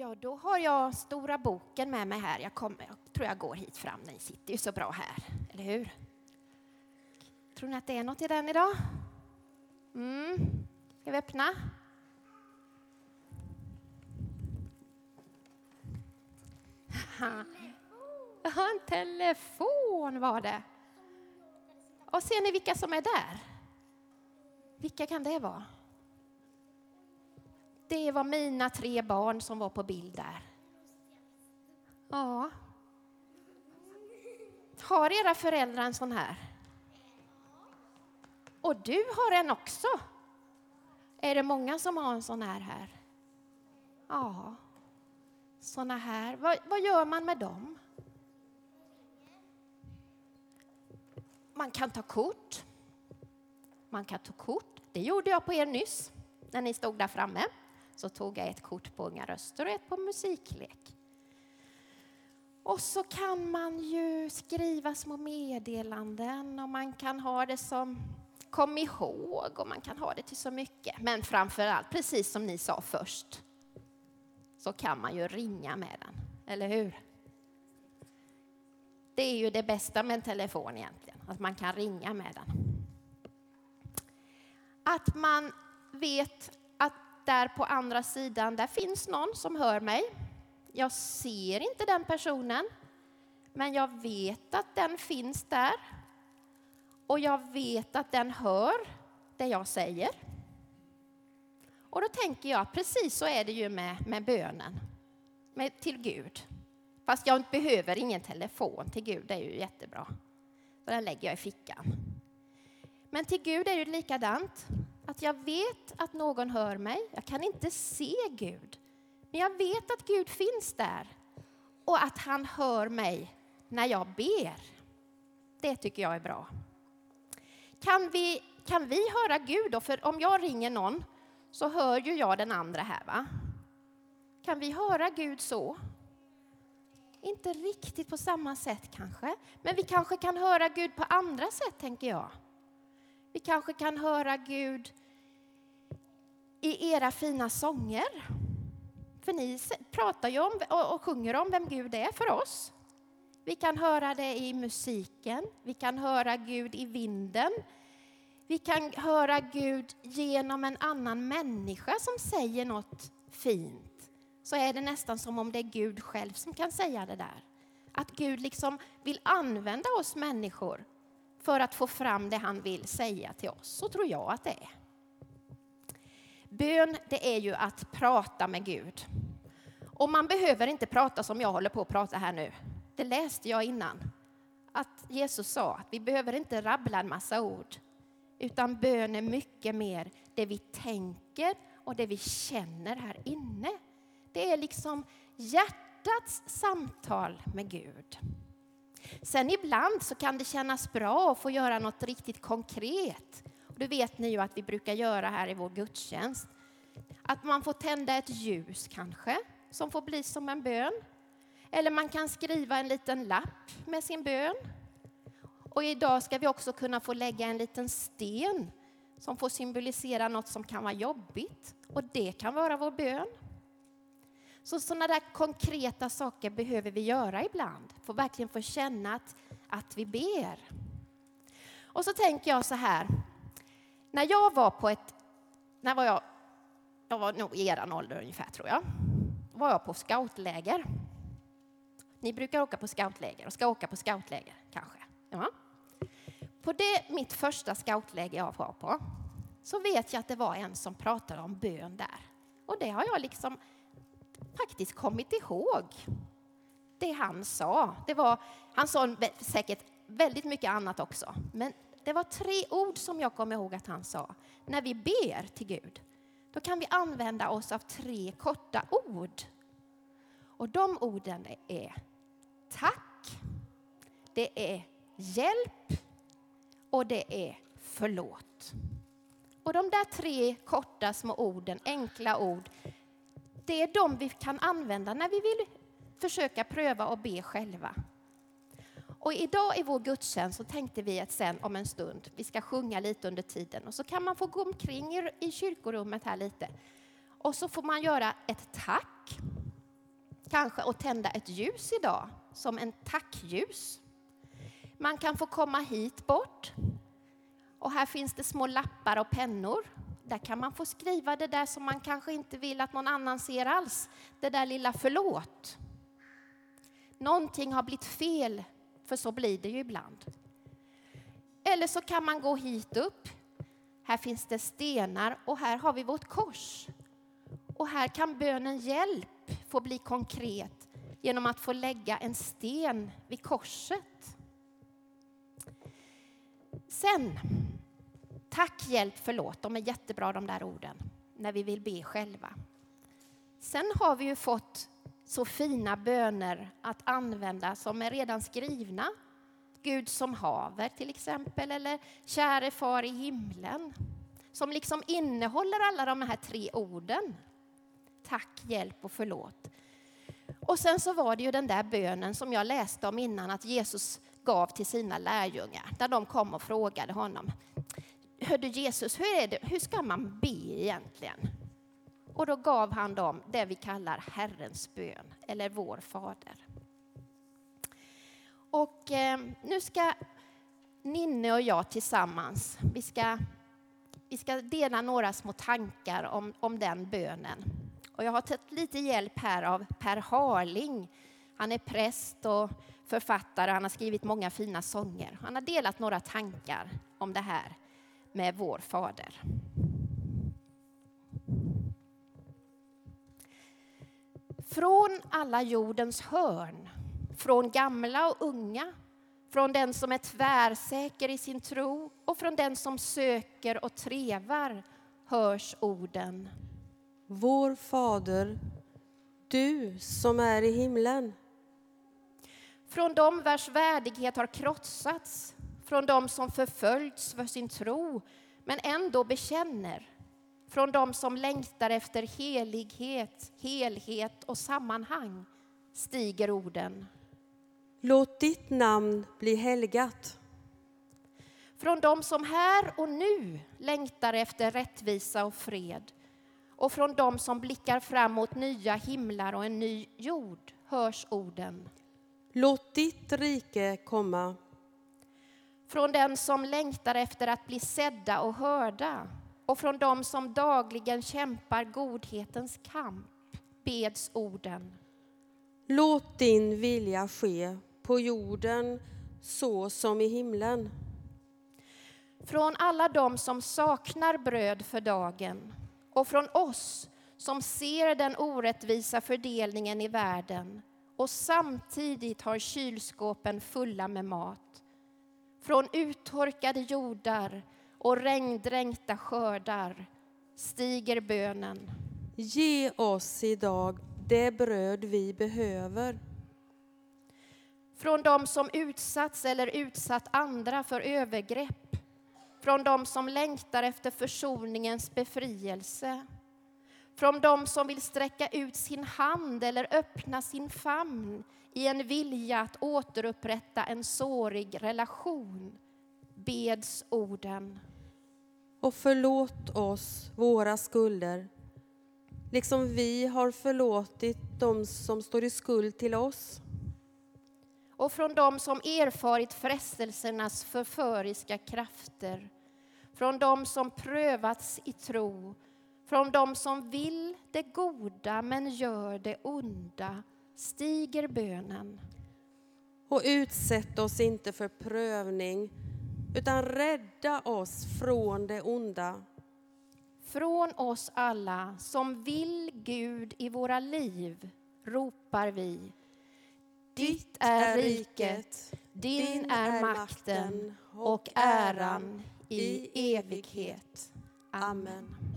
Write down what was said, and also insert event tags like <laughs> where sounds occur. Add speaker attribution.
Speaker 1: Ja, då har jag stora boken med mig här. Jag, kommer, jag tror jag går hit fram. Ni sitter ju så bra här, eller hur? Tror ni att det är något i den idag? Mm. Ska vi öppna? <laughs> Telefon. en telefon var det. Och ser ni vilka som är där? Vilka kan det vara? Det var mina tre barn som var på bild där. Ja. Har era föräldrar en sån här? Och du har en också? Är det många som har en sån här här? Ja. Såna här. Vad, vad gör man med dem? Man kan ta kort. Man kan ta kort. Det gjorde jag på er nyss, när ni stod där framme. Så tog jag ett kort på Unga röster och ett på musiklek. Och så kan man ju skriva små meddelanden och man kan ha det som kom ihåg och man kan ha det till så mycket. Men framför allt, precis som ni sa först, så kan man ju ringa med den, eller hur? Det är ju det bästa med en telefon egentligen, att man kan ringa med den. Att man vet där på andra sidan, där finns någon som hör mig. Jag ser inte den personen, men jag vet att den finns där. Och jag vet att den hör det jag säger. Och då tänker jag, precis så är det ju med, med bönen med, till Gud. Fast jag behöver ingen telefon till Gud, det är ju jättebra. Så den lägger jag i fickan. Men till Gud är det likadant. Att jag vet att någon hör mig. Jag kan inte se Gud. Men jag vet att Gud finns där. Och att han hör mig när jag ber. Det tycker jag är bra. Kan vi, kan vi höra Gud då? För om jag ringer någon så hör ju jag den andra här va? Kan vi höra Gud så? Inte riktigt på samma sätt kanske, men vi kanske kan höra Gud på andra sätt tänker jag. Vi kanske kan höra Gud i era fina sånger. För ni pratar ju om och sjunger om vem Gud är för oss. Vi kan höra det i musiken, vi kan höra Gud i vinden. Vi kan höra Gud genom en annan människa som säger något fint. Så är det nästan som om det är Gud själv som kan säga det där. Att Gud liksom vill använda oss människor för att få fram det han vill säga till oss. Så tror jag att det är. Bön, det är ju att prata med Gud. Och man behöver inte prata som jag håller på att prata här nu. Det läste jag innan. Att Jesus sa att vi behöver inte rabbla en massa ord. Utan bön är mycket mer det vi tänker och det vi känner här inne. Det är liksom hjärtats samtal med Gud. Sen ibland så kan det kännas bra att få göra något riktigt konkret. Det vet ni ju att vi brukar göra här i vår gudstjänst. Att man får tända ett ljus kanske, som får bli som en bön. Eller man kan skriva en liten lapp med sin bön. Och idag ska vi också kunna få lägga en liten sten som får symbolisera något som kan vara jobbigt. Och det kan vara vår bön. Så sådana där konkreta saker behöver vi göra ibland. Få verkligen få känna att, att vi ber. Och så tänker jag så här. När jag var på ett... När var jag? Jag var nog i er ålder ungefär, tror jag. Då var jag på scoutläger. Ni brukar åka på scoutläger och ska åka på scoutläger, kanske. Ja. På det mitt första scoutläger jag var på så vet jag att det var en som pratade om bön där. Och det har jag liksom faktiskt kommit ihåg. Det han sa. Det var, han sa säkert väldigt mycket annat också. Men det var tre ord som jag kommer ihåg att han sa. När vi ber till Gud, då kan vi använda oss av tre korta ord. Och de orden är tack, det är hjälp och det är förlåt. Och de där tre korta små orden, enkla ord, det är de vi kan använda när vi vill försöka pröva och be själva. Och idag i vår gudstjänst så tänkte vi att sen om en stund, vi ska sjunga lite under tiden och så kan man få gå omkring i, i kyrkorummet här lite. Och så får man göra ett tack kanske och tända ett ljus idag, som en tackljus. Man kan få komma hit bort. Och här finns det små lappar och pennor. Där kan man få skriva det där som man kanske inte vill att någon annan ser alls. Det där lilla förlåt. Någonting har blivit fel, för så blir det ju ibland. Eller så kan man gå hit upp. Här finns det stenar och här har vi vårt kors. Och här kan bönen hjälp få bli konkret genom att få lägga en sten vid korset. Sen, tack, hjälp, förlåt. De är jättebra de där orden när vi vill be själva. Sen har vi ju fått så fina böner att använda som är redan skrivna. Gud som haver till exempel, eller käre far i himlen. Som liksom innehåller alla de här tre orden. Tack, hjälp och förlåt. Och sen så var det ju den där bönen som jag läste om innan att Jesus gav till sina lärjungar. Där de kom och frågade honom. Hörde Jesus, hur, är det, hur ska man be egentligen? Och då gav han dem det vi kallar Herrens bön, eller vår Fader. Och eh, nu ska Ninne och jag tillsammans, vi ska, vi ska dela några små tankar om, om den bönen. Och jag har tagit lite hjälp här av Per Harling. Han är präst och författare, han har skrivit många fina sånger. Han har delat några tankar om det här med vår Fader. Från alla jordens hörn, från gamla och unga, från den som är tvärsäker i sin tro och från den som söker och trevar hörs orden.
Speaker 2: Vår Fader, du som är i himlen.
Speaker 1: Från dem vars värdighet har krossats, från dem som förföljts för sin tro men ändå bekänner från dem som längtar efter helighet, helhet och sammanhang stiger orden.
Speaker 2: Låt ditt namn bli helgat.
Speaker 1: Från dem som här och nu längtar efter rättvisa och fred och från dem som blickar fram mot nya himlar och en ny jord hörs orden.
Speaker 2: Låt ditt rike komma.
Speaker 1: Från den som längtar efter att bli sedda och hörda och från dem som dagligen kämpar godhetens kamp beds orden.
Speaker 2: Låt din vilja ske på jorden så som i himlen.
Speaker 1: Från alla dem som saknar bröd för dagen och från oss som ser den orättvisa fördelningen i världen och samtidigt har kylskåpen fulla med mat. Från uttorkade jordar och regndränkta skördar stiger bönen.
Speaker 2: Ge oss idag det bröd vi behöver.
Speaker 1: Från dem som utsatts eller utsatt andra för övergrepp. Från dem som längtar efter försoningens befrielse. Från dem som vill sträcka ut sin hand eller öppna sin famn i en vilja att återupprätta en sårig relation beds orden.
Speaker 2: Och förlåt oss våra skulder, liksom vi har förlåtit dem som står i skuld till oss.
Speaker 1: Och från dem som erfarit frestelsernas förföriska krafter, från dem som prövats i tro, från dem som vill det goda men gör det onda, stiger bönen.
Speaker 2: Och utsätt oss inte för prövning, utan rädda oss från det onda.
Speaker 1: Från oss alla som vill Gud i våra liv ropar vi. Ditt är riket, din är makten och äran i evighet. Amen.